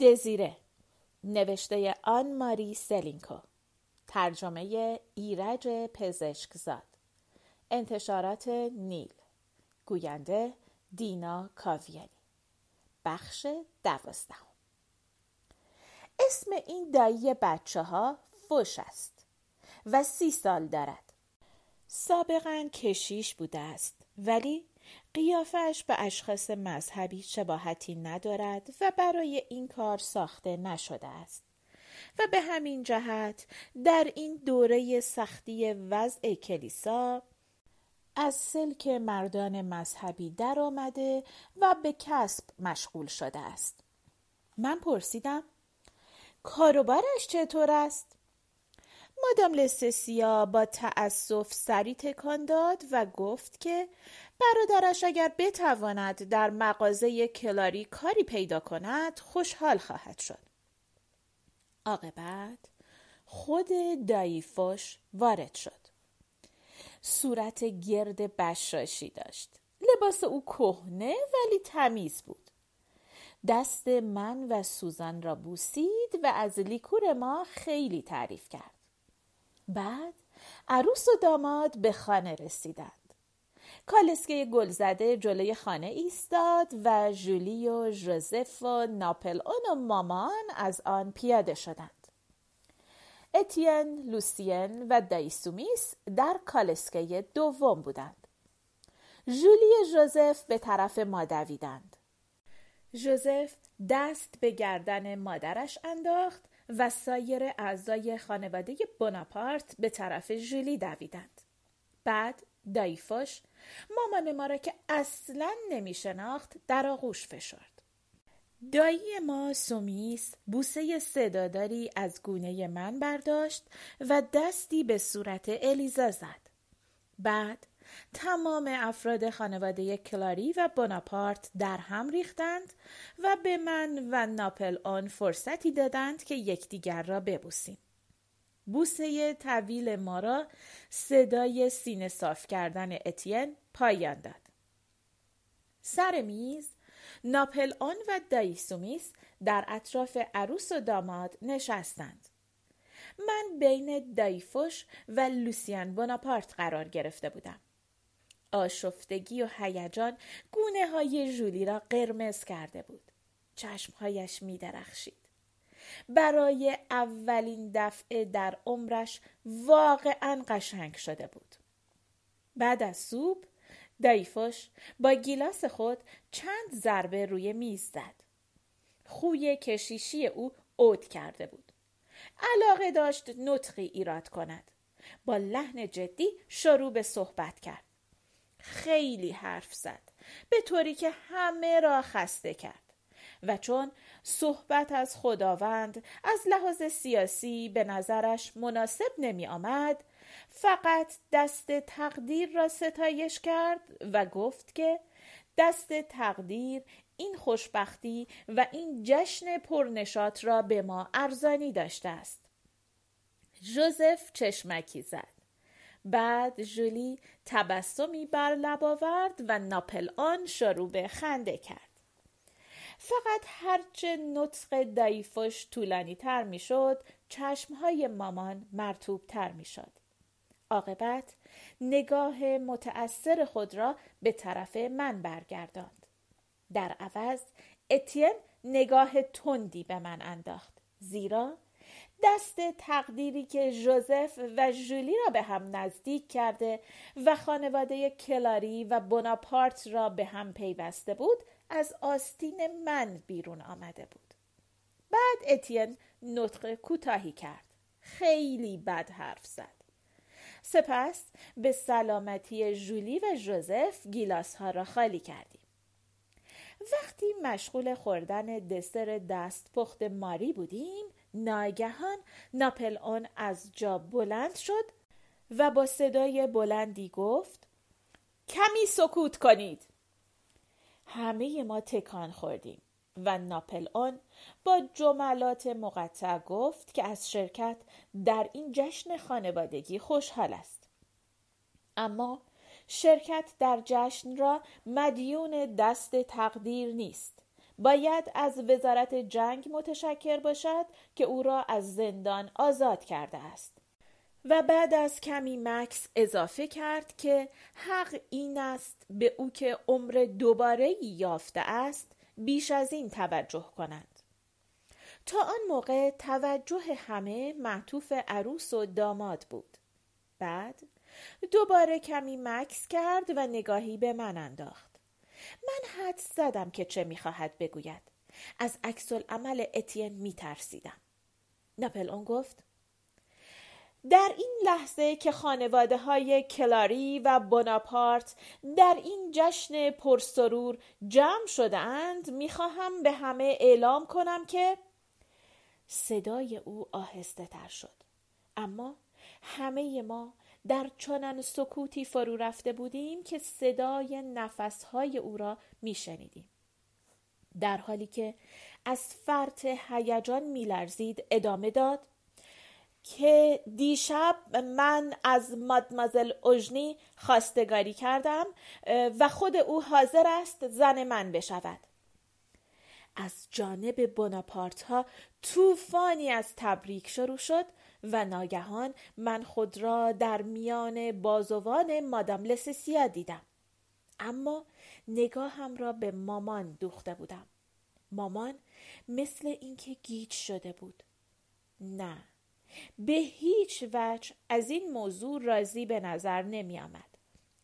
دزیره. نوشته آن ماری سلینکو. ترجمه ایرج پزشکزاد. انتشارات نیل. گوینده دینا کاویانی. بخش دوازدهم. اسم این دایی بچه ها فوش است و سی سال دارد. سابقا کشیش بوده است ولی قیافش به اشخاص مذهبی شباهتی ندارد و برای این کار ساخته نشده است و به همین جهت در این دوره سختی وضع کلیسا از سلک مردان مذهبی در آمده و به کسب مشغول شده است من پرسیدم کاروبارش چطور است؟ مادام لستسیا با تأسف سری تکان داد و گفت که برادرش اگر بتواند در مغازه کلاری کاری پیدا کند خوشحال خواهد شد. عاقبت خود دایفوش وارد شد. صورت گرد بشاشی داشت. لباس او کهنه ولی تمیز بود. دست من و سوزان را بوسید و از لیکور ما خیلی تعریف کرد. بعد عروس و داماد به خانه رسیدند. کالسکه گلزده جلوی خانه ایستاد و جولی و ژوزف و ناپل و مامان از آن پیاده شدند. اتین، لوسین و دایسومیس در کالسکه دوم بودند. جولی ژوزف به طرف ما دویدند ژوزف دست به گردن مادرش انداخت و سایر اعضای خانواده بناپارت به طرف ژولی دویدند. بعد دایفوش مامان ما را که اصلا نمی شناخت در آغوش فشرد دایی ما سومیس بوسه صداداری از گونه من برداشت و دستی به صورت الیزا زد بعد تمام افراد خانواده کلاری و بناپارت در هم ریختند و به من و ناپل آن فرصتی دادند که یکدیگر را ببوسیم. بوسه طویل ما را صدای سینه صاف کردن اتین پایان داد. سر میز ناپل آن و دایسومیس در اطراف عروس و داماد نشستند. من بین دایفوش و لوسیان بناپارت قرار گرفته بودم. آشفتگی و هیجان گونه های جولی را قرمز کرده بود. چشمهایش می درخشید. برای اولین دفعه در عمرش واقعا قشنگ شده بود. بعد از سوپ دایفوش با گیلاس خود چند ضربه روی میز زد. خوی کشیشی او عود کرده بود. علاقه داشت نطقی ایراد کند. با لحن جدی شروع به صحبت کرد. خیلی حرف زد به طوری که همه را خسته کرد و چون صحبت از خداوند از لحاظ سیاسی به نظرش مناسب نمی آمد فقط دست تقدیر را ستایش کرد و گفت که دست تقدیر این خوشبختی و این جشن پرنشات را به ما ارزانی داشته است. جوزف چشمکی زد. بعد جولی تبسمی بر لب آورد و ناپل آن شروع به خنده کرد. فقط هرچه نطق دایفوش طولانی تر می شد چشمهای مامان مرتوب تر می شد. عاقبت نگاه متأثر خود را به طرف من برگرداند. در عوض اتین نگاه تندی به من انداخت. زیرا دست تقدیری که ژوزف و ژولی را به هم نزدیک کرده و خانواده کلاری و بناپارت را به هم پیوسته بود از آستین من بیرون آمده بود. بعد اتین نطق کوتاهی کرد. خیلی بد حرف زد. سپس به سلامتی ژولی و ژوزف گیلاس ها را خالی کردیم. وقتی مشغول خوردن دسر دست پخت ماری بودیم ناگهان ناپل اون از جا بلند شد و با صدای بلندی گفت کمی سکوت کنید. همه ما تکان خوردیم و ناپل اون با جملات مقطع گفت که از شرکت در این جشن خانوادگی خوشحال است. اما شرکت در جشن را مدیون دست تقدیر نیست. باید از وزارت جنگ متشکر باشد که او را از زندان آزاد کرده است. و بعد از کمی مکس اضافه کرد که حق این است به او که عمر دوباره یافته است بیش از این توجه کنند تا آن موقع توجه همه معطوف عروس و داماد بود. بعد دوباره کمی مکس کرد و نگاهی به من انداخت. من حد زدم که چه می‌خواهد بگوید. از عکس عمل اتین میترسیدم. ناپل اون گفت در این لحظه که خانواده های کلاری و بوناپارت در این جشن پرسرور جمع شده اند می‌خواهم به همه اعلام کنم که صدای او آهسته تر شد. اما همه ما در چنان سکوتی فرو رفته بودیم که صدای نفسهای او را میشنیدیم. در حالی که از فرط هیجان میلرزید ادامه داد که دیشب من از مادمازل اوژنی خواستگاری کردم و خود او حاضر است زن من بشود. از جانب بناپارت ها طوفانی از تبریک شروع شد و ناگهان من خود را در میان بازوان مادام لسسیا دیدم. اما نگاهم را به مامان دوخته بودم. مامان مثل اینکه گیج شده بود. نه به هیچ وجه از این موضوع راضی به نظر نمی آمد.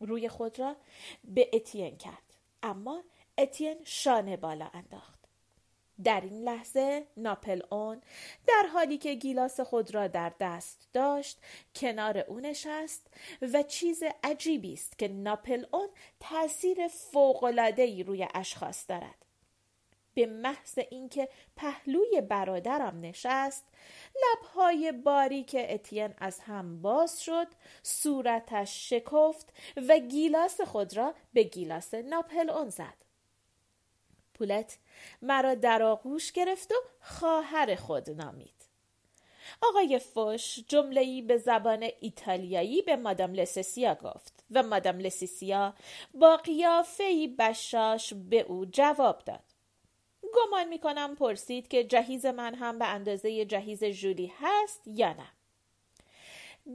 روی خود را به اتین کرد اما اتین شانه بالا انداخت در این لحظه ناپل اون در حالی که گیلاس خود را در دست داشت کنار او نشست و چیز عجیبی است که ناپل اون تاثیر فوق‌العاده‌ای روی اشخاص دارد به محض اینکه پهلوی برادرم نشست لبهای باریک اتین از هم باز شد صورتش شکفت و گیلاس خود را به گیلاس ناپل اون زد. پولت مرا در آغوش گرفت و خواهر خود نامید. آقای فوش جمله‌ای به زبان ایتالیایی به مادام لسیسیا گفت و مادام لسیسیا با قیافه‌ای بشاش به او جواب داد. گمان می کنم پرسید که جهیز من هم به اندازه جهیز جولی هست یا نه.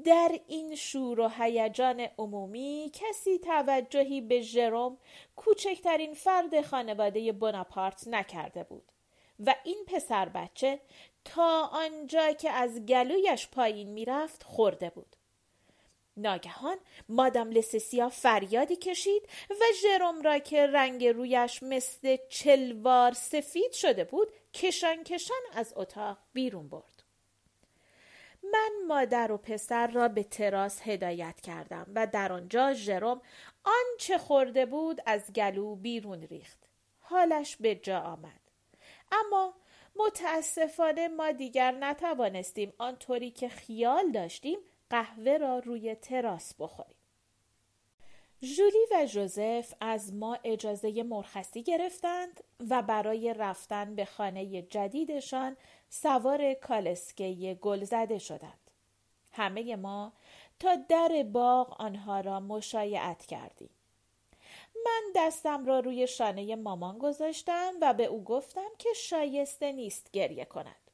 در این شور و هیجان عمومی کسی توجهی به ژروم کوچکترین فرد خانواده بناپارت نکرده بود و این پسر بچه تا آنجا که از گلویش پایین می‌رفت خورده بود. ناگهان مادام لسسیا فریادی کشید و ژروم را که رنگ رویش مثل چلوار سفید شده بود کشان کشان از اتاق بیرون برد. من مادر و پسر را به تراس هدایت کردم و در آنجا ژروم آنچه خورده بود از گلو بیرون ریخت. حالش به جا آمد. اما متاسفانه ما دیگر نتوانستیم آنطوری که خیال داشتیم قهوه را روی تراس بخوریم ژولی و جوزف از ما اجازه مرخصی گرفتند و برای رفتن به خانه جدیدشان سوار کالسکه گل زده شدند. همه ما تا در باغ آنها را مشایعت کردیم. من دستم را روی شانه مامان گذاشتم و به او گفتم که شایسته نیست گریه کند.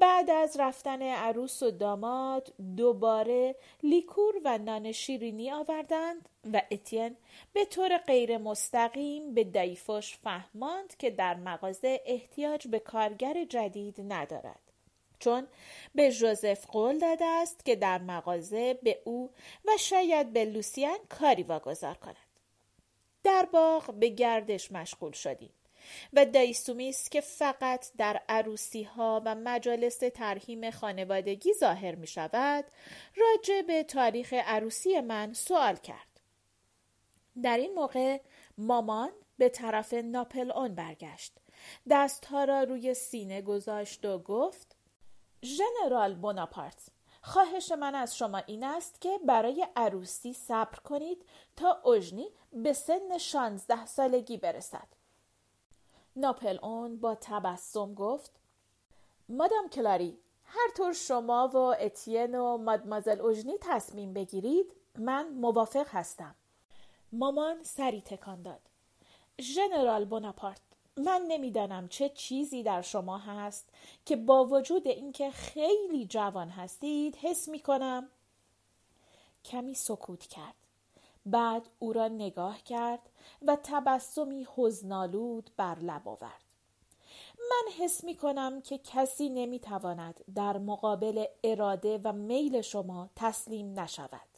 بعد از رفتن عروس و داماد دوباره لیکور و نان شیرینی آوردند و اتین به طور غیر مستقیم به دایفوش فهماند که در مغازه احتیاج به کارگر جدید ندارد. چون به ژوزف قول داده است که در مغازه به او و شاید به لوسیان کاری واگذار کند. در باغ به گردش مشغول شدیم. و دایسومیس که فقط در عروسی ها و مجالس ترهیم خانوادگی ظاهر می شود راجع به تاریخ عروسی من سوال کرد. در این موقع مامان به طرف ناپل اون برگشت. دستها را روی سینه گذاشت و گفت ژنرال بوناپارت خواهش من از شما این است که برای عروسی صبر کنید تا اوژنی به سن شانزده سالگی برسد. ناپل اون با تبسم گفت مادام کلاری هر طور شما و اتین و مادمازل اوژنی تصمیم بگیرید من موافق هستم. مامان سری تکان داد. ژنرال بوناپارت من نمی‌دانم چه چیزی در شما هست که با وجود اینکه خیلی جوان هستید حس می کنم کمی سکوت کرد. بعد او را نگاه کرد و تبسمی حزنالود بر لب آورد من حس می کنم که کسی نمی تواند در مقابل اراده و میل شما تسلیم نشود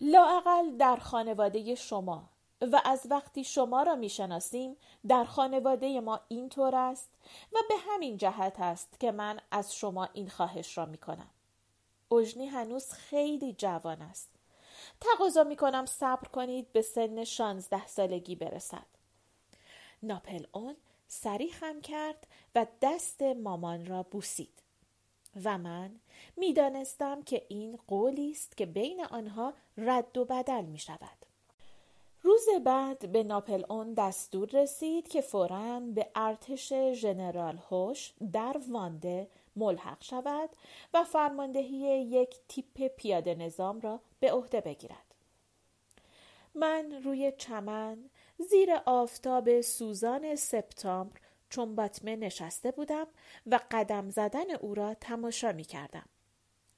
لاعقل در خانواده شما و از وقتی شما را می‌شناسیم در خانواده ما اینطور است و به همین جهت است که من از شما این خواهش را می کنم. اجنی هنوز خیلی جوان است. تقاضا می کنم صبر کنید به سن شانزده سالگی برسد. ناپل اون سری خم کرد و دست مامان را بوسید. و من می‌دانستم که این قولی است که بین آنها رد و بدل می شود. روز بعد به ناپل اون دستور رسید که فوراً به ارتش ژنرال هوش در وانده ملحق شود و فرماندهی یک تیپ پیاده نظام را به عهده بگیرد. من روی چمن زیر آفتاب سوزان سپتامبر چون باتمه نشسته بودم و قدم زدن او را تماشا می کردم.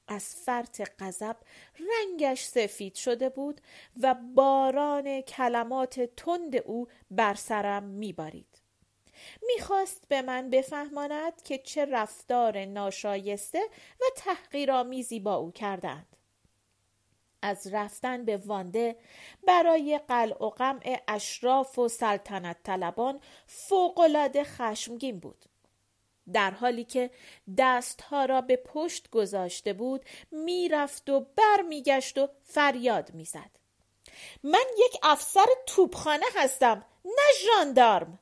از فرط غضب رنگش سفید شده بود و باران کلمات تند او بر سرم میبارید می‌خواست به من بفهماند که چه رفتار ناشایسته و تحقیرآمیزی با او کردند. از رفتن به وانده برای قلع و قمع اشراف و سلطنت طلبان فوقالعاده خشمگین بود. در حالی که دستها را به پشت گذاشته بود می‌رفت و برمیگشت و فریاد می‌زد. من یک افسر توپخانه هستم نه ژاندارم.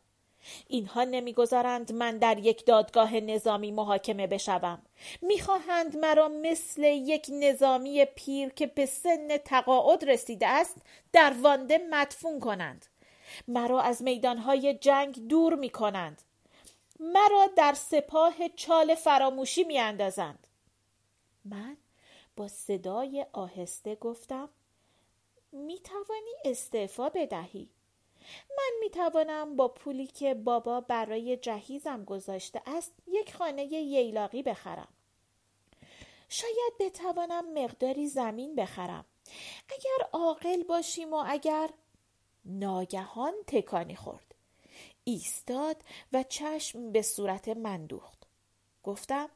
اینها نمی‌گذارند من در یک دادگاه نظامی محاکمه بشوم. می‌خواهند مرا مثل یک نظامی پیر که به سن تقاعد رسیده است در وانده مدفون کنند. مرا از میدانهای جنگ دور می‌کنند. مرا در سپاه چال فراموشی می اندازند. من با صدای آهسته گفتم می توانی استعفا بدهی؟ من می توانم با پولی که بابا برای جهیزم گذاشته است یک خانه ییلاقی بخرم. شاید بتوانم مقداری زمین بخرم. اگر عاقل باشیم و اگر ناگهان تکانی خورد. ایستاد و چشم به صورت من دوخت. گفتم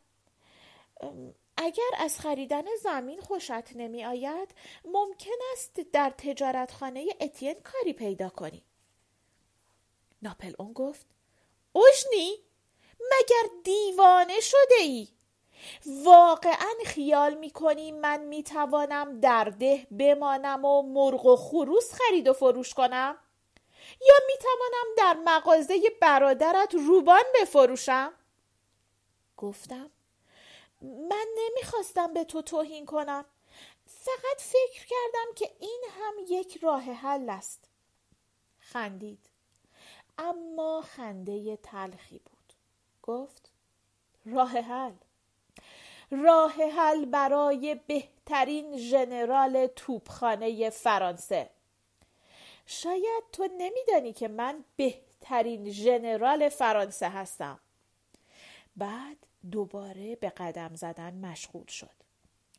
اگر از خریدن زمین خوشت نمی آید ممکن است در تجارتخانه اتین کاری پیدا کنی. ناپل اون گفت اوشنی مگر دیوانه شده ای واقعا خیال می کنی من می توانم در ده بمانم و مرغ و خروس خرید و فروش کنم؟ یا می توانم در مغازه برادرت روبان بفروشم؟ گفتم من نمی‌خواستم به تو توهین کنم. فقط فکر کردم که این هم یک راه حل است. خندید. اما خنده تلخی بود. گفت راه حل. راه حل برای بهترین ژنرال توپخانه فرانسه. شاید تو نمیدانی که من بهترین ژنرال فرانسه هستم. بعد دوباره به قدم زدن مشغول شد.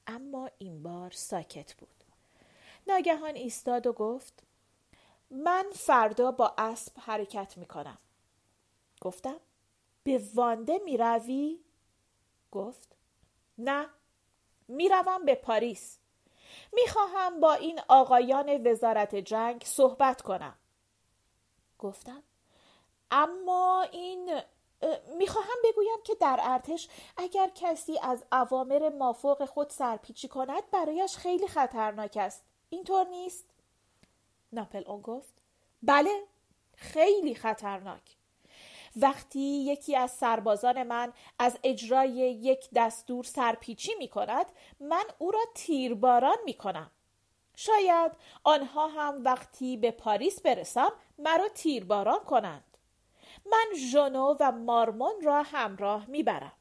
اما این بار ساکت بود. ناگهان ایستاد و گفت من فردا با اسب حرکت می کنم گفتم به وانده می روی؟ گفت نه می روم به پاریس. می‌خواهم با این آقایان وزارت جنگ صحبت کنم. گفتم اما این می‌خواهم بگویم که در ارتش اگر کسی از اوامر مافوق خود سرپیچی کند برایش خیلی خطرناک است. اینطور نیست؟ ناپل اون گفت. بله خیلی خطرناک. وقتی یکی از سربازان من از اجرای یک دستور سرپیچی می کند من او را تیرباران می کنم. شاید آنها هم وقتی به پاریس برسم مرا تیرباران کنند. من ژونو و مارمون را همراه می‌برم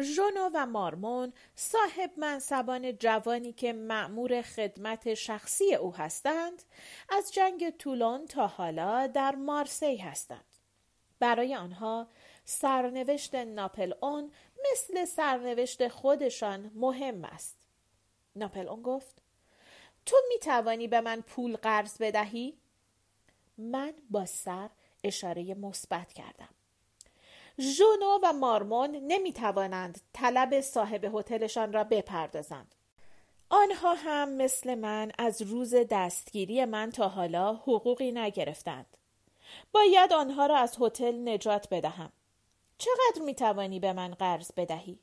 ژونو و مارمون صاحب منصبان جوانی که مأمور خدمت شخصی او هستند از جنگ طولون تا حالا در مارسی هستند. برای آنها سرنوشت ناپل اون مثل سرنوشت خودشان مهم است. ناپل اون گفت تو می توانی به من پول قرض بدهی؟ من با سر اشاره مثبت کردم. ژونو و مارمون نمی توانند طلب صاحب هتلشان را بپردازند آنها هم مثل من از روز دستگیری من تا حالا حقوقی نگرفتند باید آنها را از هتل نجات بدهم چقدر می توانی به من قرض بدهی؟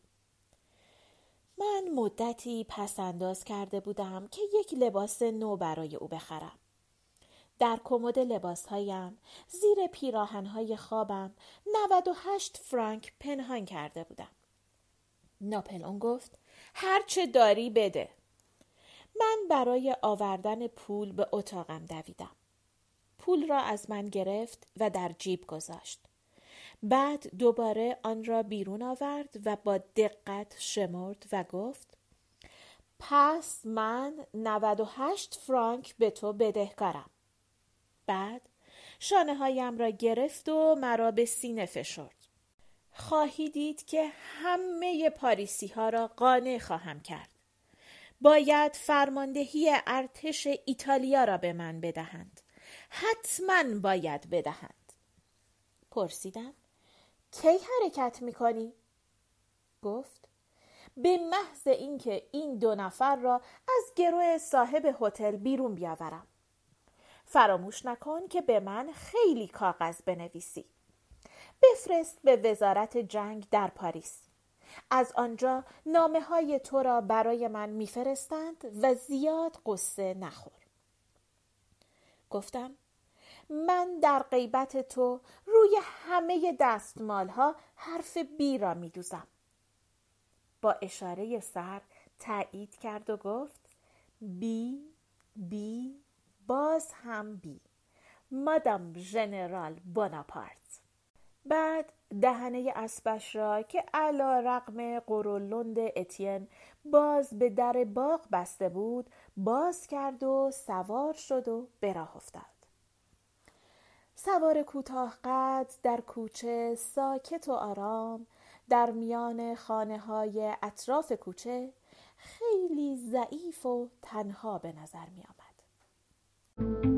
من مدتی پس انداز کرده بودم که یک لباس نو برای او بخرم. در کمد لباسهایم زیر پیراهنهای خوابم 98 فرانک پنهان کرده بودم. ناپلون گفت هر چه داری بده. من برای آوردن پول به اتاقم دویدم. پول را از من گرفت و در جیب گذاشت. بعد دوباره آن را بیرون آورد و با دقت شمرد و گفت پس من 98 فرانک به تو بدهکارم. بعد شانه هایم را گرفت و مرا به سینه فشرد. خواهی دید که همه پاریسی ها را قانع خواهم کرد. باید فرماندهی ارتش ایتالیا را به من بدهند. حتما باید بدهند. پرسیدم کی حرکت می‌کنی؟ گفت به محض اینکه این دو نفر را از گروه صاحب هتل بیرون بیاورم فراموش نکن که به من خیلی کاغذ بنویسی. بفرست به وزارت جنگ در پاریس. از آنجا نامه های تو را برای من میفرستند و زیاد قصه نخور. گفتم من در غیبت تو روی همه دستمال ها حرف بی را می دوزم. با اشاره سر تایید کرد و گفت بی بی باز هم بی. مادام ژنرال بوناپارت. بعد دهنه اسبش را که علا رقم قرولند اتین باز به در باغ بسته بود باز کرد و سوار شد و به راه افتاد. سوار کوتاه قد در کوچه ساکت و آرام در میان خانه های اطراف کوچه خیلی ضعیف و تنها به نظر می آمد. Thank you